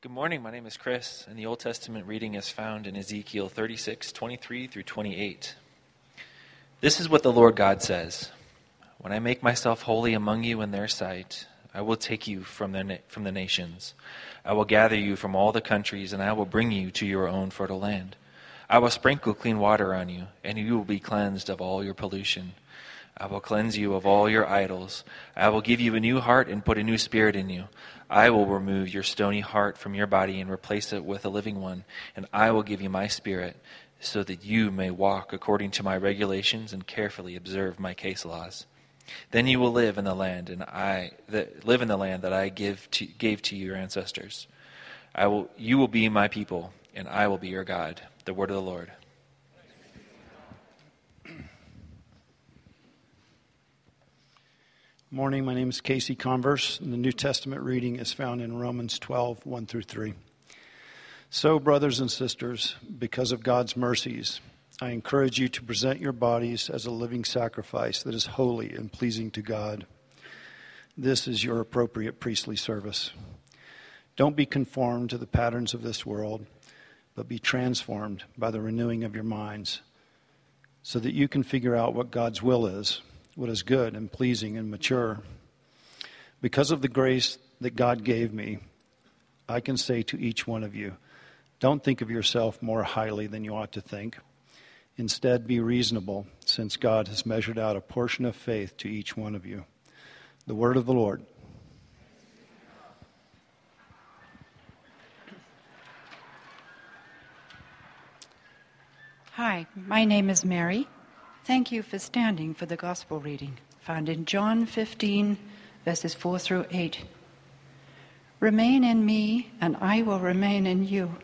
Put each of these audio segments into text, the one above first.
Good morning. My name is Chris, and the Old Testament reading is found in Ezekiel 36, 23 through 28. This is what the Lord God says When I make myself holy among you in their sight, I will take you from the, from the nations. I will gather you from all the countries, and I will bring you to your own fertile land. I will sprinkle clean water on you, and you will be cleansed of all your pollution. I will cleanse you of all your idols. I will give you a new heart and put a new spirit in you. I will remove your stony heart from your body and replace it with a living one, and I will give you my spirit, so that you may walk according to my regulations and carefully observe my case laws. Then you will live in the land, and I that, live in the land that I give to, gave to your ancestors. I will, you will be my people, and I will be your God. The word of the Lord. Morning, my name is Casey Converse, and the New Testament reading is found in Romans 12, 1 through 3. So, brothers and sisters, because of God's mercies, I encourage you to present your bodies as a living sacrifice that is holy and pleasing to God. This is your appropriate priestly service. Don't be conformed to the patterns of this world, but be transformed by the renewing of your minds, so that you can figure out what God's will is what is good and pleasing and mature. Because of the grace that God gave me, I can say to each one of you, don't think of yourself more highly than you ought to think. Instead, be reasonable, since God has measured out a portion of faith to each one of you. The word of the Lord. Hi, my name is Mary. Thank you for standing for the gospel reading found in John 15, verses 4 through 8. Remain in me, and I will remain in you.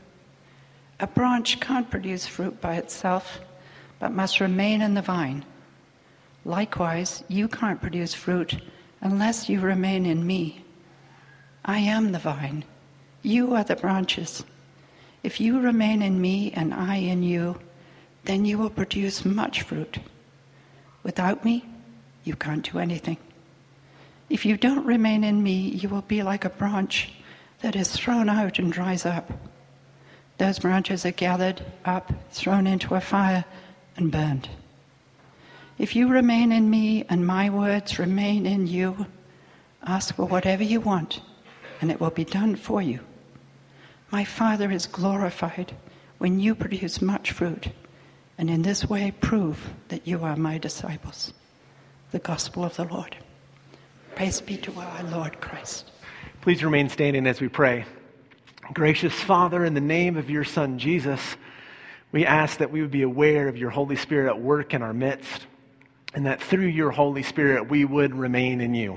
A branch can't produce fruit by itself, but must remain in the vine. Likewise, you can't produce fruit unless you remain in me. I am the vine. You are the branches. If you remain in me and I in you, then you will produce much fruit. Without me, you can't do anything. If you don't remain in me, you will be like a branch that is thrown out and dries up. Those branches are gathered up, thrown into a fire, and burned. If you remain in me and my words remain in you, ask for whatever you want, and it will be done for you. My Father is glorified when you produce much fruit and in this way prove that you are my disciples. The gospel of the Lord. Praise be to our Lord Christ. Please remain standing as we pray. Gracious Father, in the name of your Son Jesus, we ask that we would be aware of your Holy Spirit at work in our midst, and that through your Holy Spirit we would remain in you,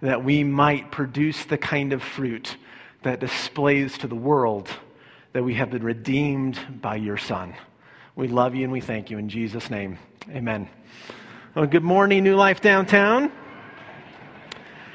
that we might produce the kind of fruit that displays to the world that we have been redeemed by your Son. We love you and we thank you in Jesus' name. Amen. Well, good morning, New Life Downtown.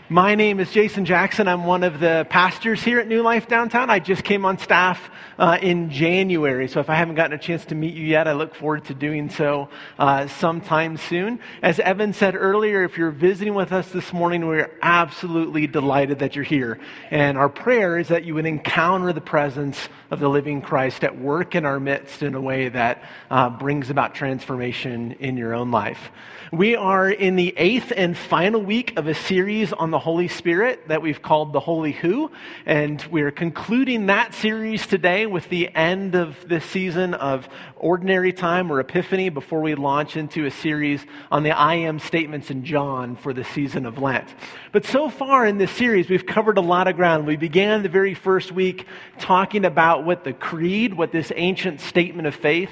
My name is Jason Jackson. I'm one of the pastors here at New Life Downtown. I just came on staff uh, in January, so if I haven't gotten a chance to meet you yet, I look forward to doing so uh, sometime soon. As Evan said earlier, if you're visiting with us this morning, we're absolutely delighted that you're here. And our prayer is that you would encounter the presence of the living Christ at work in our midst in a way that uh, brings about transformation in your own life. We are in the eighth and final week of a series on the Holy Spirit that we've called The Holy Who. And we're concluding that series today with the end of this season of ordinary time or epiphany before we launch into a series on the I am statements in John for the season of Lent. But so far in this series, we've covered a lot of ground. We began the very first week talking about what the creed, what this ancient statement of faith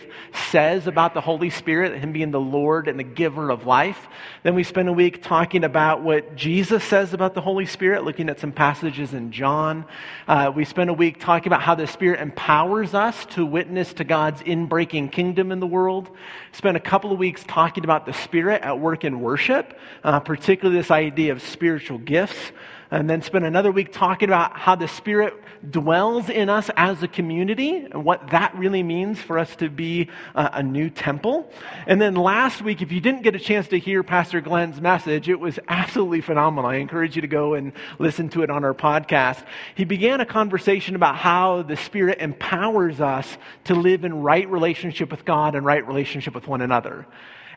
says about the Holy Spirit, Him being the Lord and the giver of life. Then we spent a week talking about what Jesus says about the Holy Spirit, looking at some passages in John. Uh, we spent a week talking about how the Spirit empowers us to witness to God's inbreaking kingdom in the world. Spent a couple of weeks talking about the Spirit at work in worship, uh, particularly this idea of spiritual gifts. And then spend another week talking about how the Spirit dwells in us as a community and what that really means for us to be a, new temple. And then last week, if you didn't get a chance to hear Pastor Glenn's message, it was absolutely phenomenal. I encourage you to go and listen to it on our podcast. He began a conversation about how the Spirit empowers us to live in right relationship with God and right relationship with one another.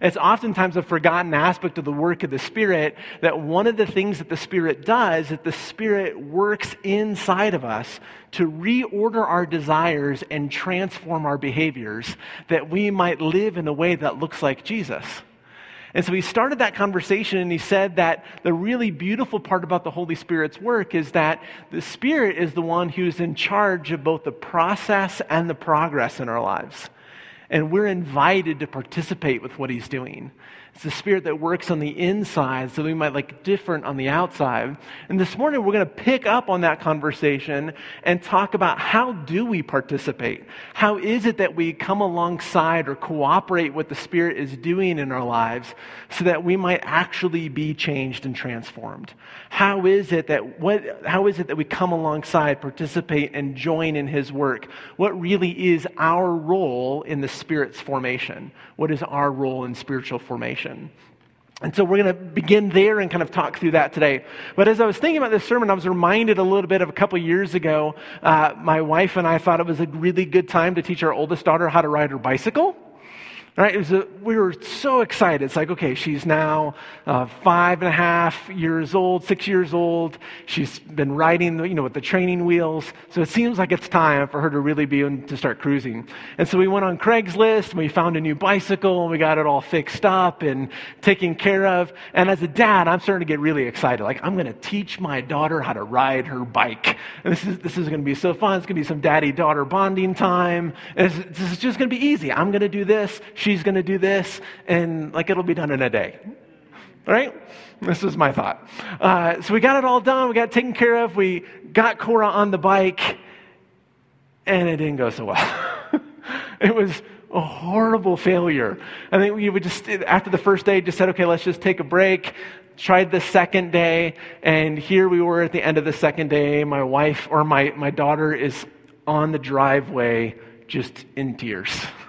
It's oftentimes a forgotten aspect of the work of the Spirit that one of the things that the Spirit does, that the Spirit works inside of us to reorder our desires and transform our behaviors that we might live in a way that looks like Jesus. And so he started that conversation and he said that the really beautiful part about the Holy Spirit's work is that the Spirit is the one who's in charge of both the process and the progress in our lives. And we're invited to participate with what he's doing. It's the spirit that works on the inside so we might look different on the outside. And this morning we're going to pick up on that conversation and talk about how do we participate? How is it that we come alongside or cooperate what the spirit is doing in our lives so that we might actually be changed and transformed? How is it that what how is it that we come alongside, participate and join in his work? What really is our role in the spirit's formation? What is our role in spiritual formation? And so we're going to begin there and kind of talk through that today. But as I was thinking about this sermon, I was reminded a little bit of a couple years ago. Uh, my wife and I thought it was a really good time to teach our oldest daughter how to ride her bicycle. Right? A, we were so excited. It's like, okay, she's now uh, five and a half years old, six years old. She's been riding, you know, with the training wheels. So it seems like it's time for her to really be to start cruising. And so we went on Craigslist and we found a new bicycle and we got it all fixed up and taken care of. And as a dad, I'm starting to get really excited. Like, I'm going to teach my daughter how to ride her bike. And this is, this is going to be so fun. It's going to be some daddy daughter bonding time. This is just going to be easy. I'm going to do this she's going to do this, and like it'll be done in a day. Right? This was my thought. Uh, so we got it all done. We got taken care of. We got Cora on the bike, and it didn't go so well. it was a horrible failure. I think we would just, after the first day, just said, okay, let's just take a break. Tried the second day, and here we were at the end of the second day. My wife or my, my daughter is on the driveway just in tears.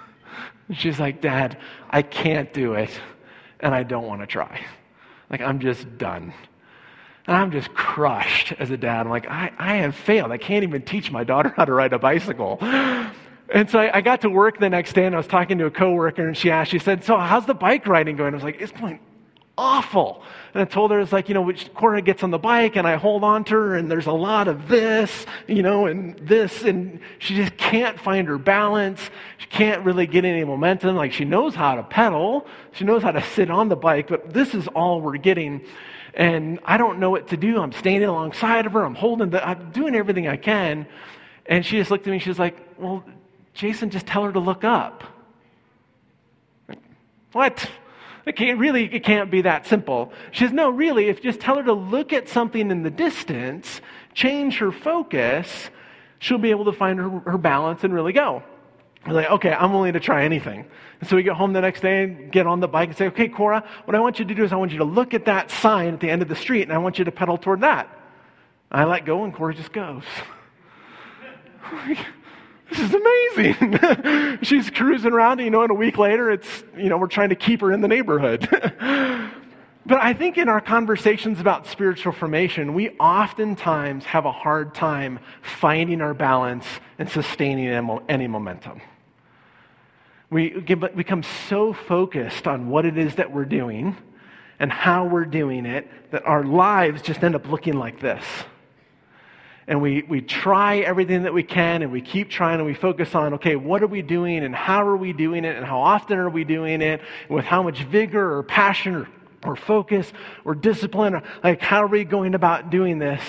She's like, Dad, I can't do it, and I don't want to try. Like, I'm just done. And I'm just crushed as a dad. I'm like, I, I have failed. I can't even teach my daughter how to ride a bicycle. And so I, I, got to work the next day and I was talking to a coworker and she asked, she said, So how's the bike riding going? I was like, It's going awful. And I told her, it's like, you know, which Cora gets on the bike and I hold on to her and there's a lot of this, you know, and this, and she just can't find her balance. She can't really get any momentum. Like she knows how to pedal, she knows how to sit on the bike, but this is all we're getting. And I don't know what to do. I'm standing alongside of her, I'm holding the, I'm doing everything I can. And she just looked at me, she's like, well, Jason, just tell her to look up. What? It can't, really, it can't be that simple. She says, no, really, if you just tell her to look at something in the distance, change her focus, she'll be able to find her, her balance and really go. I'm like, okay, I'm willing to try anything. And so we get home the next day and get on the bike and say, okay, Cora, what I want you to do is I want you to look at that sign at the end of the street and I want you to pedal toward that. I let go and Cora just goes. This is amazing. She's cruising around, you know, and a week later, it's, you know, we're trying to keep her in the neighborhood. but I think in our conversations about spiritual formation, we oftentimes have a hard time finding our balance and sustaining any momentum. We become so focused on what it is that we're doing and how we're doing it that our lives just end up looking like this and we, we try everything that we can and we keep trying and we focus on, okay, what are we doing and how are we doing it and how often are we doing it with how much vigor or passion or, or focus or discipline or like how are we going about doing this?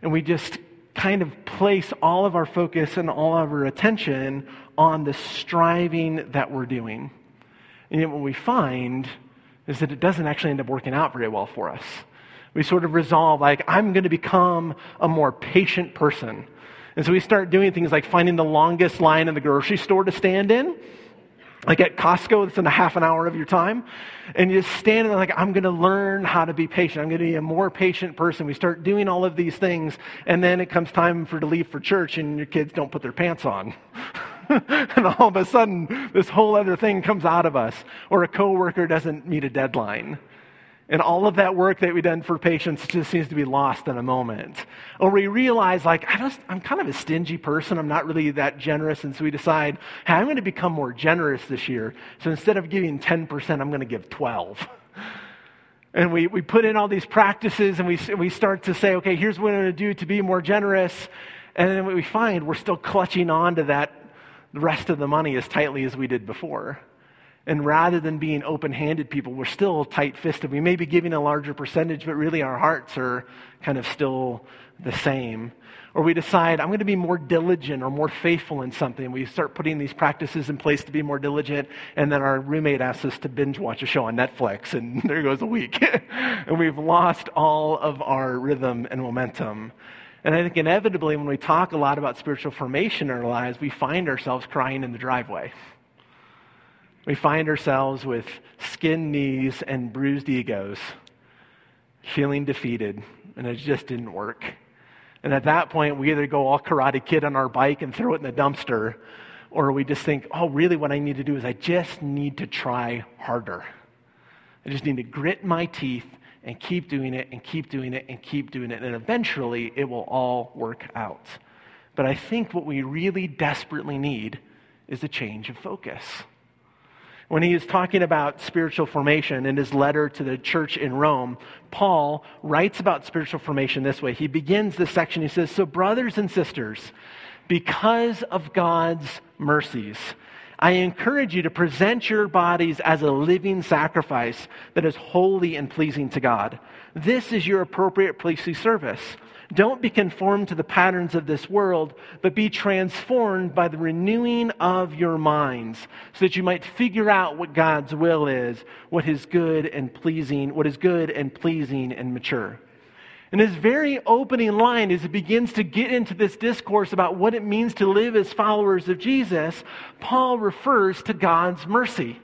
And we just kind of place all of our focus and all of our attention on the striving that we're doing. And yet what we find is that it doesn't actually end up working out very well for us. We sort of resolve, like, I'm going to become a more patient person. And so we start doing things like finding the longest line in the grocery store to stand in. like at Costco, that's in a half an hour of your time. And you just stand there like, I'm going to learn how to be patient. I'm going to be a more patient person. We start doing all of these things. And then it comes time for to leave for church and your kids don't put their pants on. and all of a sudden, this whole other thing comes out of us. Or a coworker doesn't meet a deadline. And all of that work that we've done for patience just seems to be lost in a moment. Or we realize, like, I just, I'm kind of a stingy person. I'm not really that generous. And so we decide, hey, I'm going to become more generous this year. So instead of giving 10%, I'm going to give 12. And we, we put in all these practices and we, we start to say, okay, here's what I'm going to do to be more generous. And then what we find, we're still clutching on to that, the rest of the money as tightly as we did before. And rather than being open handed people, we're still tight fisted. We may be giving a larger percentage, but really our hearts are kind of still the same. Or we decide, I'm going to be more diligent or more faithful in something. We start putting these practices in place to be more diligent, and then our roommate asks us to binge watch a show on Netflix, and there goes a week. and we've lost all of our rhythm and momentum. And I think inevitably, when we talk a lot about spiritual formation in our lives, we find ourselves crying in the driveway we find ourselves with skinned knees and bruised egos, feeling defeated, and it just didn't work. And at that point, we either go all karate kid on our bike and throw it in the dumpster, or we just think, oh, really, what I need to do is I just need to try harder. I just need to grit my teeth and keep doing it and keep doing it and keep doing it. And eventually, it will all work out. But I think what we really desperately need is a change of focus when he is talking about spiritual formation in his letter to the church in Rome, Paul writes about spiritual formation this way. He begins this section, he says, So, brothers and sisters, because of God's mercies, I encourage you to present your bodies as a living sacrifice that is holy and pleasing to God. This is your appropriate of service. Don't be conformed to the patterns of this world, but be transformed by the renewing of your minds, so that you might figure out what God's will is, what is good and pleasing, what is good and pleasing and mature. And his very opening line, as he begins to get into this discourse about what it means to live as followers of Jesus, Paul refers to God's mercy.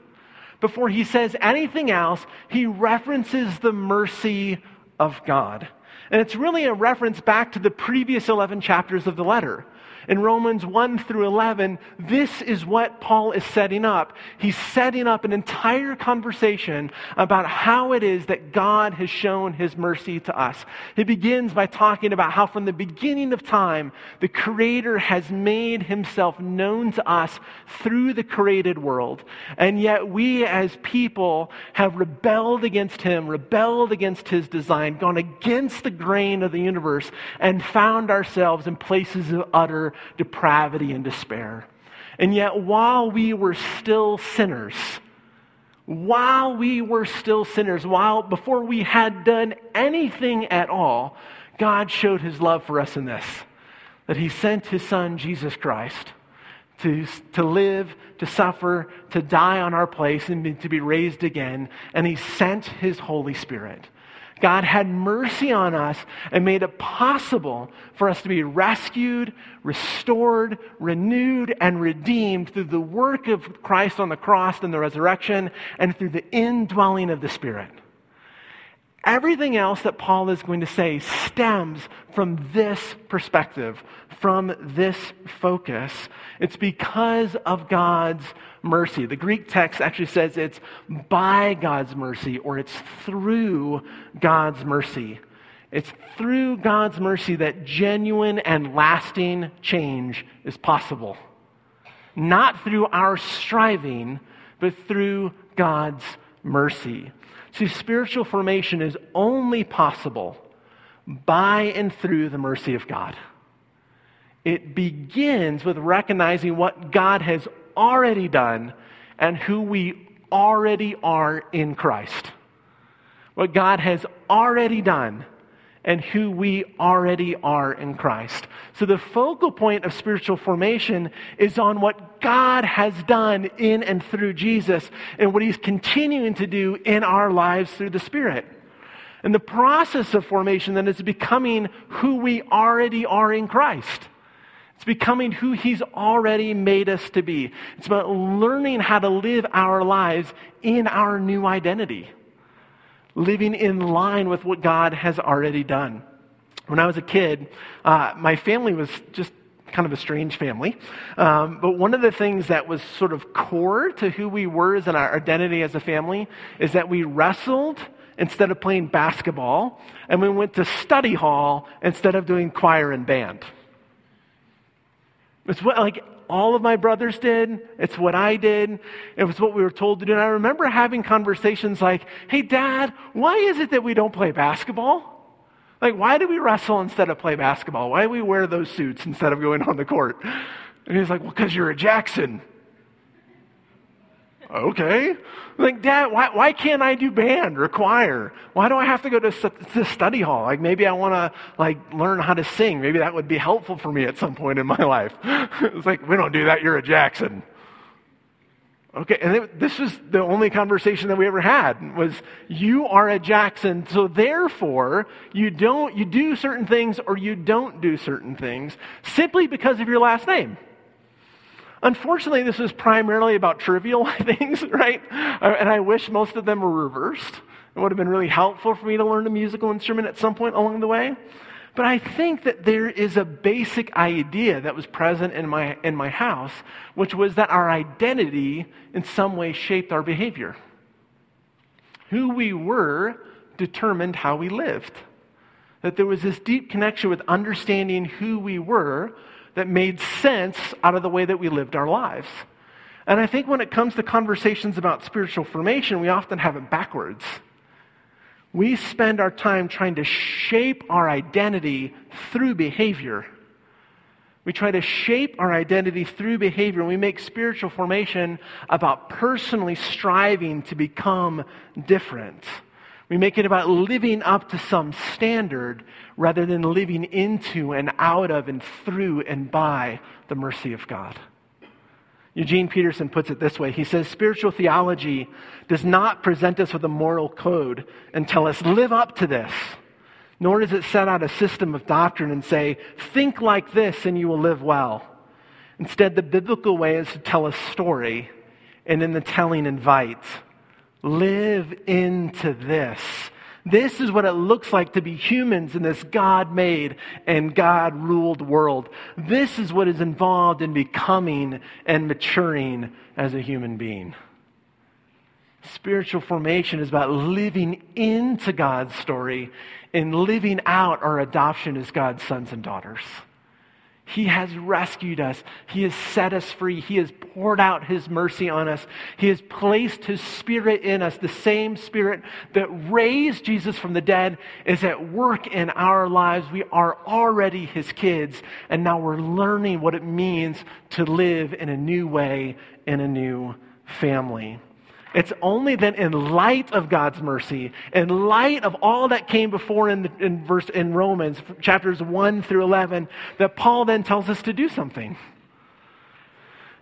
Before he says anything else, he references the mercy of God. And it's really a reference back to the previous 11 chapters of the letter in Romans 1 through 11, this is what Paul is setting up. He's setting up an entire conversation about how it is that God has shown his mercy to us. He begins by talking about how from the beginning of time, the Creator has made himself known to us through the created world. And yet we as people have rebelled against him, rebelled against his design, gone against the grain of the universe, and found ourselves in places of utter depravity and despair. And yet, while we were still sinners, while we were still sinners, while before we had done anything at all, God showed his love for us in this that he sent his son, Jesus Christ, to, to live, to suffer, to die on our place, and to be raised again. And he sent his Holy Spirit. God had mercy on us and made it possible for us to be rescued, restored, renewed, and redeemed through the work of Christ on the cross and the resurrection and through the indwelling of the Spirit. Everything else that Paul is going to say stems from this perspective, from this focus. It's because of God's mercy. The Greek text actually says it's by God's mercy or it's through God's mercy. It's through God's mercy that genuine and lasting change is possible. Not through our striving, but through God's mercy. See, spiritual formation is only possible by and through the mercy of God. It begins with recognizing what God has already done and who we already are in Christ. What God has already done and who we already are in Christ. So the focal point of spiritual formation is on what God has done in and through Jesus and what he's continuing to do in our lives through the Spirit. And the process of formation then is becoming who we already are in Christ. It's becoming who He's already made us to be. It's about learning how to live our lives in our new identity, living in line with what God has already done. When I was a kid, uh, my family was just kind of a strange family. Um, but one of the things that was sort of core to who we were as an identity as a family is that we wrestled instead of playing basketball, and we went to study hall instead of doing choir and band. It's what like all of my brothers did. It's what I did. It was what we were told to do. And I remember having conversations like, "Hey, Dad, why is it that we don't play basketball?" Like, why do we wrestle instead of play basketball? Why do we wear those suits instead of going on the court? And he's like, well, because you're a Jackson. Okay. Like, Dad, why, why can't I do band or choir? Why do I have to go to, to study hall? Like, maybe I want to, like, learn how to sing. Maybe that would be helpful for me at some point in my life. it's like, we don't do that. You're a Jackson. Okay, and it, this was the only conversation that we ever had was you are a Jackson, so therefore you don't you do certain things or you don't do certain things simply because of your last name. Unfortunately, this is primarily about trivial things, right? Uh, and I wish most of them were reversed. It would have been really helpful for me to learn a musical instrument at some point along the way. But I think that there is a basic idea that was present in my, in my house, which was that our identity in some way shaped our behavior. Who we were determined how we lived. That there was this deep connection with understanding who we were that made sense out of the way that we lived our lives. And I think when it comes to conversations about spiritual formation, we often have it backwards we spend our time trying to shape our identity through behavior. We try to shape our identity through behavior, and we make spiritual formation about personally striving to become different. We make it about living up to some standard rather than living into and out of and through and by the mercy of God. Eugene Peterson puts it this way He says, Spiritual theology does not present us with a moral code and tell us, live up to this. Nor does it set out a system of doctrine and say, think like this and you will live well. Instead, the biblical way is to tell a story and in the telling invite. Live into this this is what it looks like to be humans in this God made and God ruled world. This is what is involved in becoming and maturing as a human being. Spiritual formation is about living into God's story and living out our adoption as God's sons and daughters. He has rescued us. He has set us free. He has poured out His mercy on us. He has placed His Spirit in us. The same Spirit that raised Jesus from the dead is at work in our lives. We are already His kids, and now we're learning what it means to live in a new way in a new family. It's only then in light of God's mercy, in light of all that came before in, the, in verse in Romans chapters 1 through 11 that Paul then tells us to do something.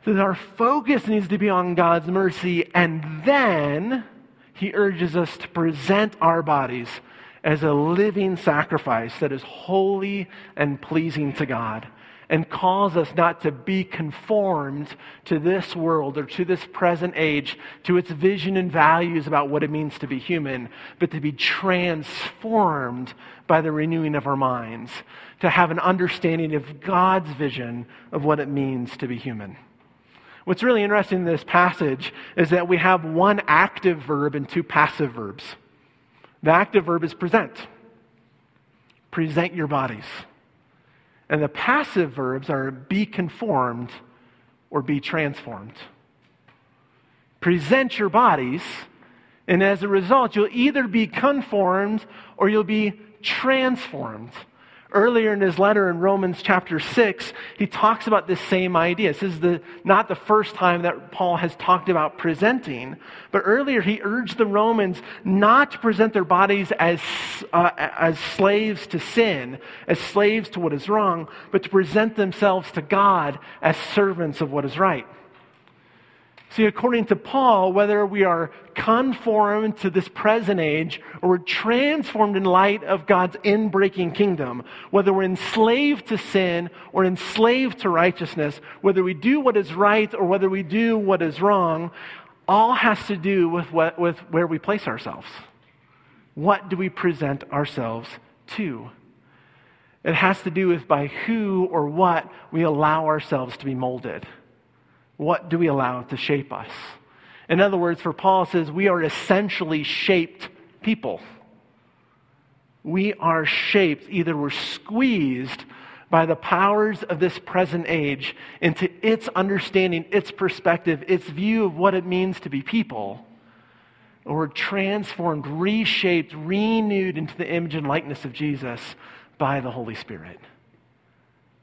So that our focus needs to be on God's mercy and then he urges us to present our bodies as a living sacrifice that is holy and pleasing to God and calls us not to be conformed to this world or to this present age, to its vision and values about what it means to be human, but to be transformed by the renewing of our minds, to have an understanding of God's vision of what it means to be human. What's really interesting in this passage is that we have one active verb and two passive verbs. The active verb is present. Present your bodies. And the passive verbs are be conformed or be transformed. Present your bodies, and as a result, you'll either be conformed or you'll be transformed. Earlier in his letter in Romans chapter 6, he talks about this same idea. This is the, not the first time that Paul has talked about presenting, but earlier he urged the Romans not to present their bodies as, uh, as slaves to sin, as slaves to what is wrong, but to present themselves to God as servants of what is right. See, according to Paul, whether we are conformed to this present age or we're transformed in light of God's inbreaking kingdom, whether we're enslaved to sin or enslaved to righteousness, whether we do what is right or whether we do what is wrong, all has to do with, what, with where we place ourselves. What do we present ourselves to? It has to do with by who or what we allow ourselves to be molded. What do we allow to shape us? In other words, for Paul says we are essentially shaped people. We are shaped, either we're squeezed by the powers of this present age into its understanding, its perspective, its view of what it means to be people, or we're transformed, reshaped, renewed into the image and likeness of Jesus by the Holy Spirit.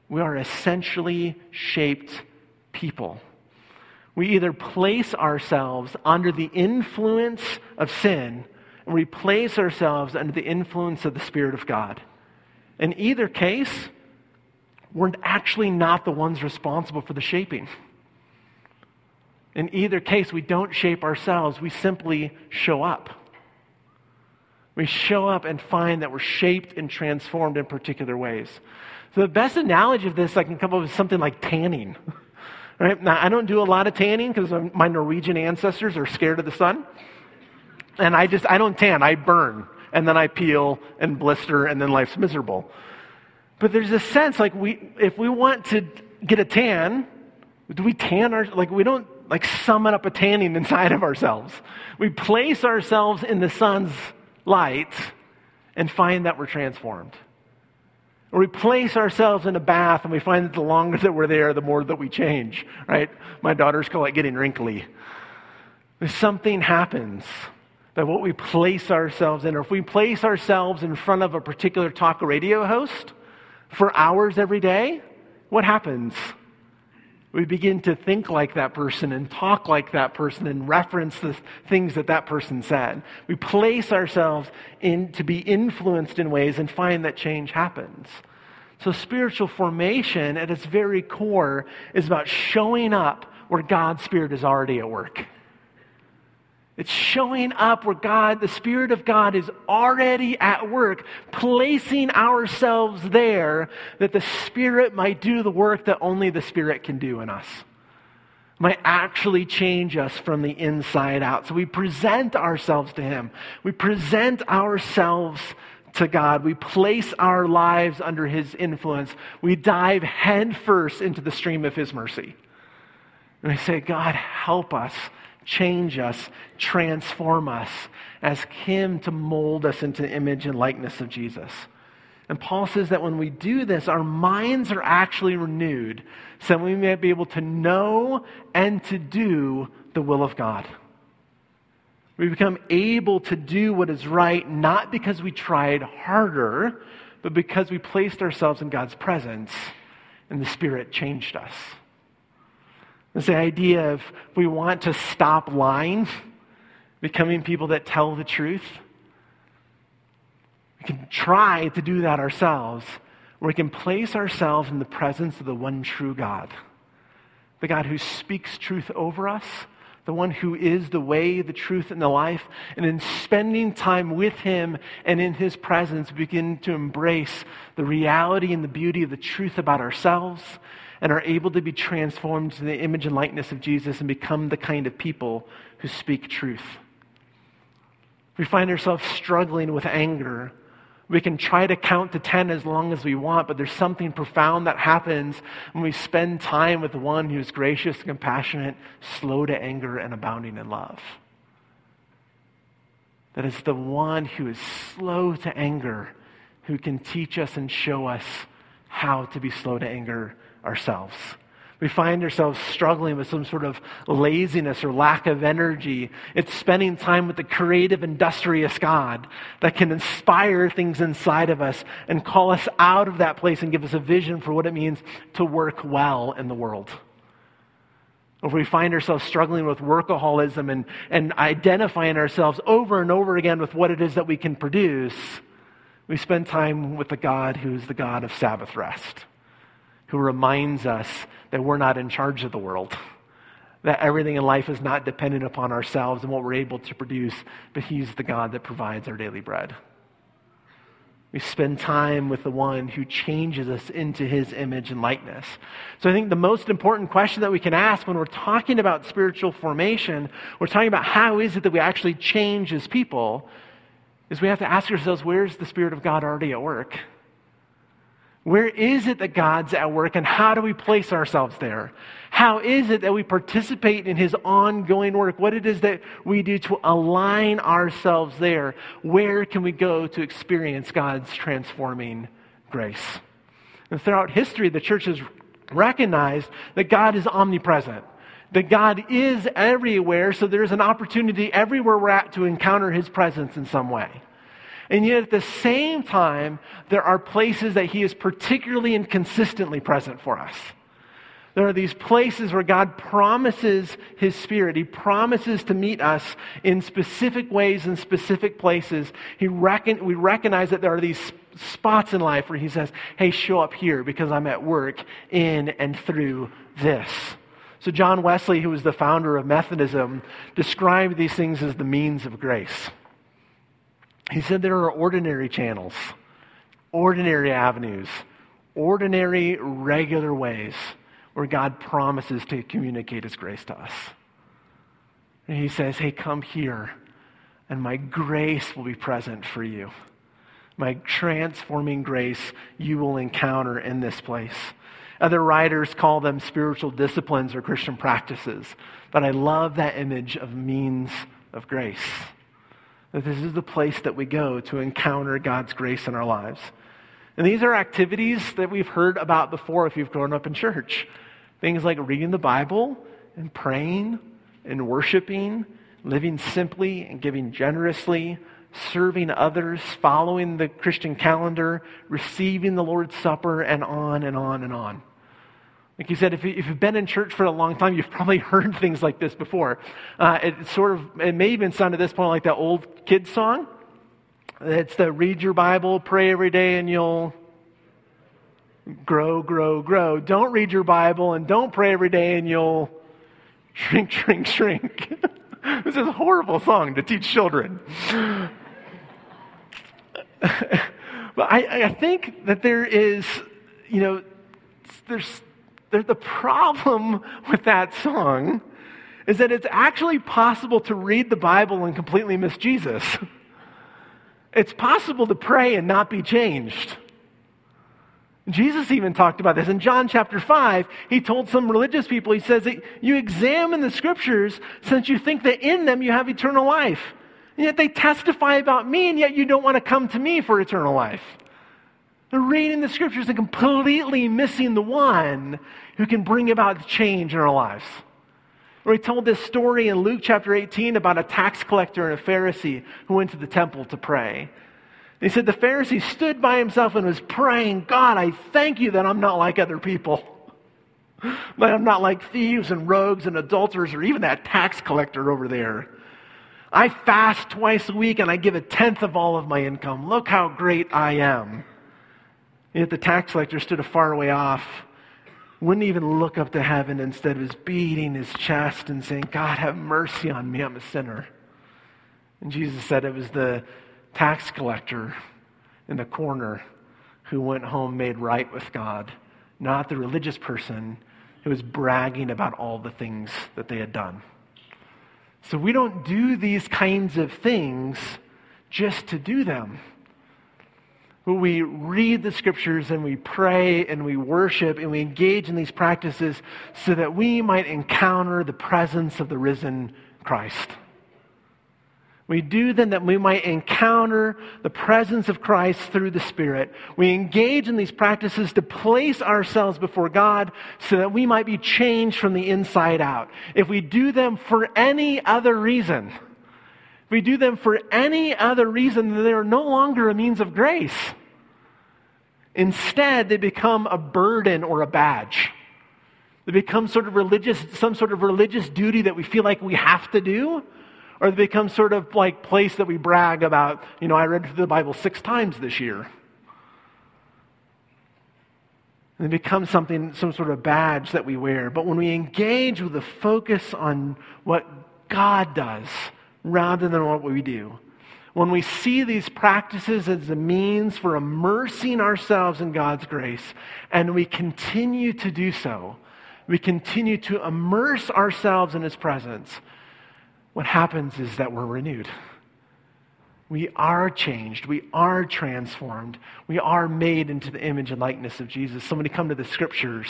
We are essentially shaped people we either place ourselves under the influence of sin and we place ourselves under the influence of the Spirit of God. In either case, we're actually not the ones responsible for the shaping. In either case, we don't shape ourselves, we simply show up. We show up and find that we're shaped and transformed in particular ways. So, the best analogy of this I can come up with is something like tanning. Right? Now, I don't do a lot of tanning because my Norwegian ancestors are scared of the sun. And I just, I don't tan, I burn. And then I peel and blister, and then life's miserable. But there's a sense like we, if we want to get a tan, do we tan our, like we don't like summon up a tanning inside of ourselves. We place ourselves in the sun's light and find that we're transformed. Or we place ourselves in a bath and we find that the longer that we're there, the more that we change, right? My daughters call it getting wrinkly. If something happens that what we place ourselves in, or if we place ourselves in front of a particular talk radio host for hours every day, what happens? We begin to think like that person and talk like that person and reference the things that that person said. We place ourselves in to be influenced in ways and find that change happens. So spiritual formation at its very core is about showing up where God's Spirit is already at work. It's showing up where God, the Spirit of God, is already at work, placing ourselves there that the Spirit might do the work that only the Spirit can do in us. Might actually change us from the inside out. So we present ourselves to Him. We present ourselves to God. We place our lives under His influence. We dive headfirst into the stream of His mercy. And I say, God, help us change us, transform us, ask Him to mold us into the image and likeness of Jesus. And Paul says that when we do this, our minds are actually renewed so that we may be able to know and to do the will of God. We become able to do what is right, not because we tried harder, but because we placed ourselves in God's presence and the Spirit changed us. It's the idea of we want to stop lying, becoming people that tell the truth. We can try to do that ourselves, or we can place ourselves in the presence of the one true God, the God who speaks truth over us, the one who is the way, the truth, and the life. And in spending time with him and in his presence, begin to embrace the reality and the beauty of the truth about ourselves and are able to be transformed to the image and likeness of Jesus and become the kind of people who speak truth. we find ourselves struggling with anger, we can try to count to 10 as long as we want, but there's something profound that happens when we spend time with one who is gracious, compassionate, slow to anger, and abounding in love. That is the one who is slow to anger, who can teach us and show us how to be slow to anger ourselves. We find ourselves struggling with some sort of laziness or lack of energy. It's spending time with the creative, industrious God that can inspire things inside of us and call us out of that place and give us a vision for what it means to work well in the world. If we find ourselves struggling with workaholism and, and identifying ourselves over and over again with what it is that we can produce, we spend time with the God who is the God of Sabbath rest who reminds us that we're not in charge of the world, that everything in life is not dependent upon ourselves and what we're able to produce, but He's the God that provides our daily bread. We spend time with the one who changes us into his image and likeness. So I think the most important question that we can ask when we're talking about spiritual formation, we're talking about how is it that we actually change as people, is we have to ask ourselves, where's the Spirit of God already at work? Where is it that God's at work and how do we place ourselves there? How is it that we participate in his ongoing work? What it is that we do to align ourselves there? Where can we go to experience God's transforming grace? And throughout history, the church has recognized that God is omnipresent, that God is everywhere, so there's an opportunity everywhere we're at to encounter his presence in some way. And yet at the same time, there are places that He is particularly and consistently present for us. There are these places where God promises His Spirit. He promises to meet us in specific ways in specific places. He reckon, we recognize that there are these spots in life where He says, Hey, show up here because I'm at work in and through this. So, John Wesley, who was the founder of Methodism, described these things as the means of grace. He said there are ordinary channels, ordinary avenues, ordinary, regular ways where God promises to communicate His grace to us. And He says, Hey, come here, and my grace will be present for you. My transforming grace you will encounter in this place. Other writers call them spiritual disciplines or Christian practices, but I love that image of means of grace. That this is the place that we go to encounter God's grace in our lives. And these are activities that we've heard about before if you've grown up in church. Things like reading the Bible and praying and worshiping, living simply and giving generously, serving others, following the Christian calendar, receiving the Lord's Supper, and on and on and on. Like you said, if, you, have been in church for a long time, you've probably heard things like this before. Uh, it sort of, it may even sound at this point like that old kid song. It's the read your Bible, pray every day, and you'll grow, grow, grow. Don't read your Bible and don't pray every day, and you'll shrink, shrink, shrink. this is a horrible song to teach children. but I, I think that there is, you know, there's the problem with that song is that it's actually possible to read the Bible and completely miss Jesus. It's possible to pray and not be changed. Jesus even talked about this. In John chapter 5, he told some religious people, he says you examine the scriptures since you think that in them you have eternal life. And yet they testify about me, and yet you don't want to come to me for eternal life. They're reading the scriptures and completely missing the one who can bring about change in our lives. He told this story in Luke chapter 18 about a tax collector and a Pharisee who went to the temple to pray. He said the Pharisee stood by himself and was praying, God, I thank you that I'm not like other people. That I'm not like thieves and rogues and adulterers or even that tax collector over there. I fast twice a week and I give a tenth of all of my income. Look how great I am. Yet the tax collector stood a far way off, wouldn't even look up to heaven, instead was beating his chest and saying, God, have mercy on me, I'm a sinner. And Jesus said it was the tax collector in the corner who went home made right with God, not the religious person who was bragging about all the things that they had done. So we don't do these kinds of things just to do them we read the scriptures and we pray and we worship and we engage in these practices so that we might encounter the presence of the risen Christ. We do them that we might encounter the presence of Christ through the Spirit. We engage in these practices to place ourselves before God so that we might be changed from the inside out. If we do them for any other reason, if we do them for any other reason, they are no longer a means of grace. Instead, they become a burden or a badge. They become sort of religious, some sort of religious duty that we feel like we have to do, or they become sort of like place that we brag about. You know, I read through the Bible six times this year. And they become something, some sort of badge that we wear. But when we engage with a focus on what God does rather than what we do, when we see these practices as a means for immersing ourselves in God's grace, and we continue to do so, we continue to immerse ourselves in His presence, what happens is that we're renewed. We are changed. We are transformed. We are made into the image and likeness of Jesus. So when we come to the scriptures,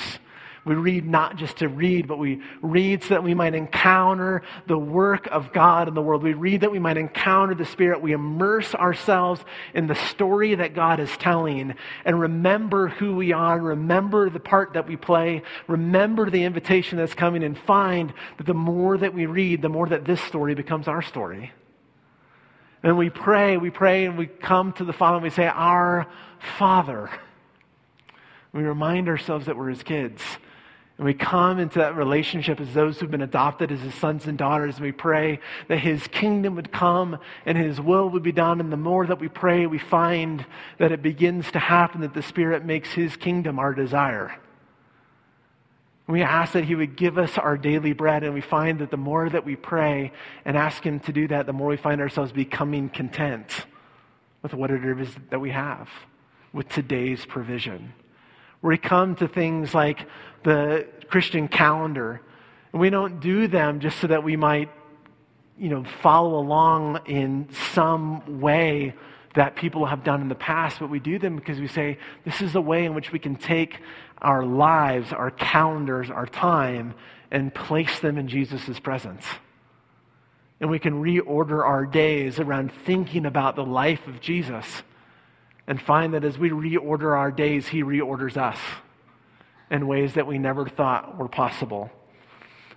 we read not just to read, but we read so that we might encounter the work of God in the world. We read that we might encounter the Spirit. We immerse ourselves in the story that God is telling and remember who we are, remember the part that we play, remember the invitation that's coming, and find that the more that we read, the more that this story becomes our story. And we pray, we pray, and we come to the Father and we say, Our Father. We remind ourselves that we're His kids. And we come into that relationship as those who've been adopted as His sons and daughters. And we pray that His kingdom would come and His will would be done. And the more that we pray, we find that it begins to happen, that the Spirit makes His kingdom our desire. We ask that He would give us our daily bread, and we find that the more that we pray and ask Him to do that, the more we find ourselves becoming content with what it is that we have, with today's provision. We come to things like the Christian calendar, and we don't do them just so that we might, you know, follow along in some way that people have done in the past, but we do them because we say this is a way in which we can take our lives, our calendars, our time, and place them in Jesus' presence. And we can reorder our days around thinking about the life of Jesus and find that as we reorder our days, He reorders us in ways that we never thought were possible.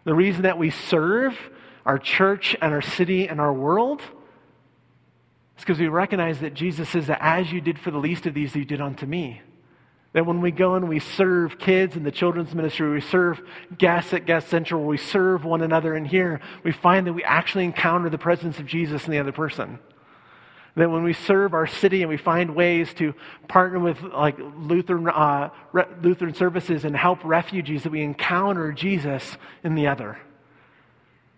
The reason that we serve our church and our city and our world is because we recognize that Jesus says that as you did for the least of these, you did unto me. That when we go and we serve kids in the children's ministry, we serve guests at Guest Central, we serve one another in here, we find that we actually encounter the presence of Jesus in the other person. That when we serve our city and we find ways to partner with like Lutheran, uh, Re- Lutheran services and help refugees, that we encounter Jesus in the other.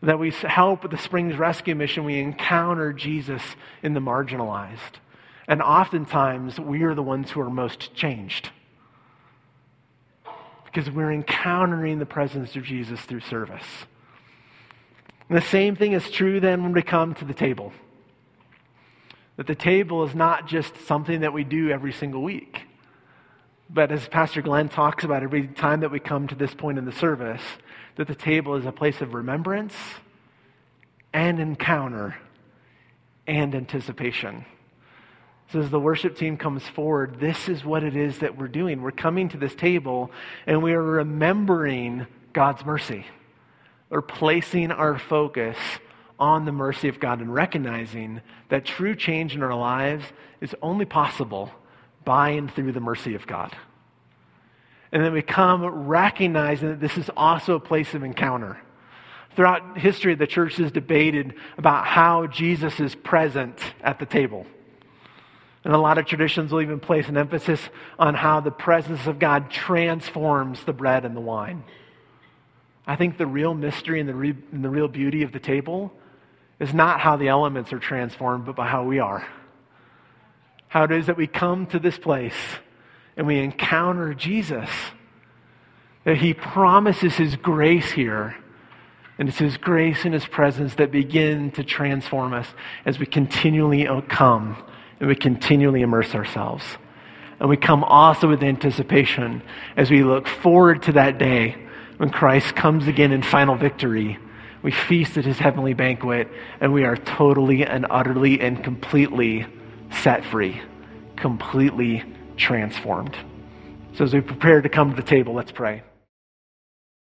That we help with the Springs Rescue Mission, we encounter Jesus in the marginalized. And oftentimes, we are the ones who are most changed because we're encountering the presence of Jesus through service. And the same thing is true then when we come to the table. That the table is not just something that we do every single week. But as Pastor Glenn talks about every time that we come to this point in the service, that the table is a place of remembrance and encounter and anticipation. So, as the worship team comes forward, this is what it is that we're doing. We're coming to this table and we are remembering God's mercy. We're placing our focus on the mercy of God and recognizing that true change in our lives is only possible by and through the mercy of God. And then we come recognizing that this is also a place of encounter. Throughout history, the church has debated about how Jesus is present at the table. And a lot of traditions will even place an emphasis on how the presence of God transforms the bread and the wine. I think the real mystery and the, re- and the real beauty of the table is not how the elements are transformed, but by how we are. How it is that we come to this place and we encounter Jesus. That he promises his grace here. And it's his grace and his presence that begin to transform us as we continually uh, come and we continually immerse ourselves. And we come also with anticipation as we look forward to that day when Christ comes again in final victory. We feast at his heavenly banquet, and we are totally and utterly and completely set free, completely transformed. So, as we prepare to come to the table, let's pray.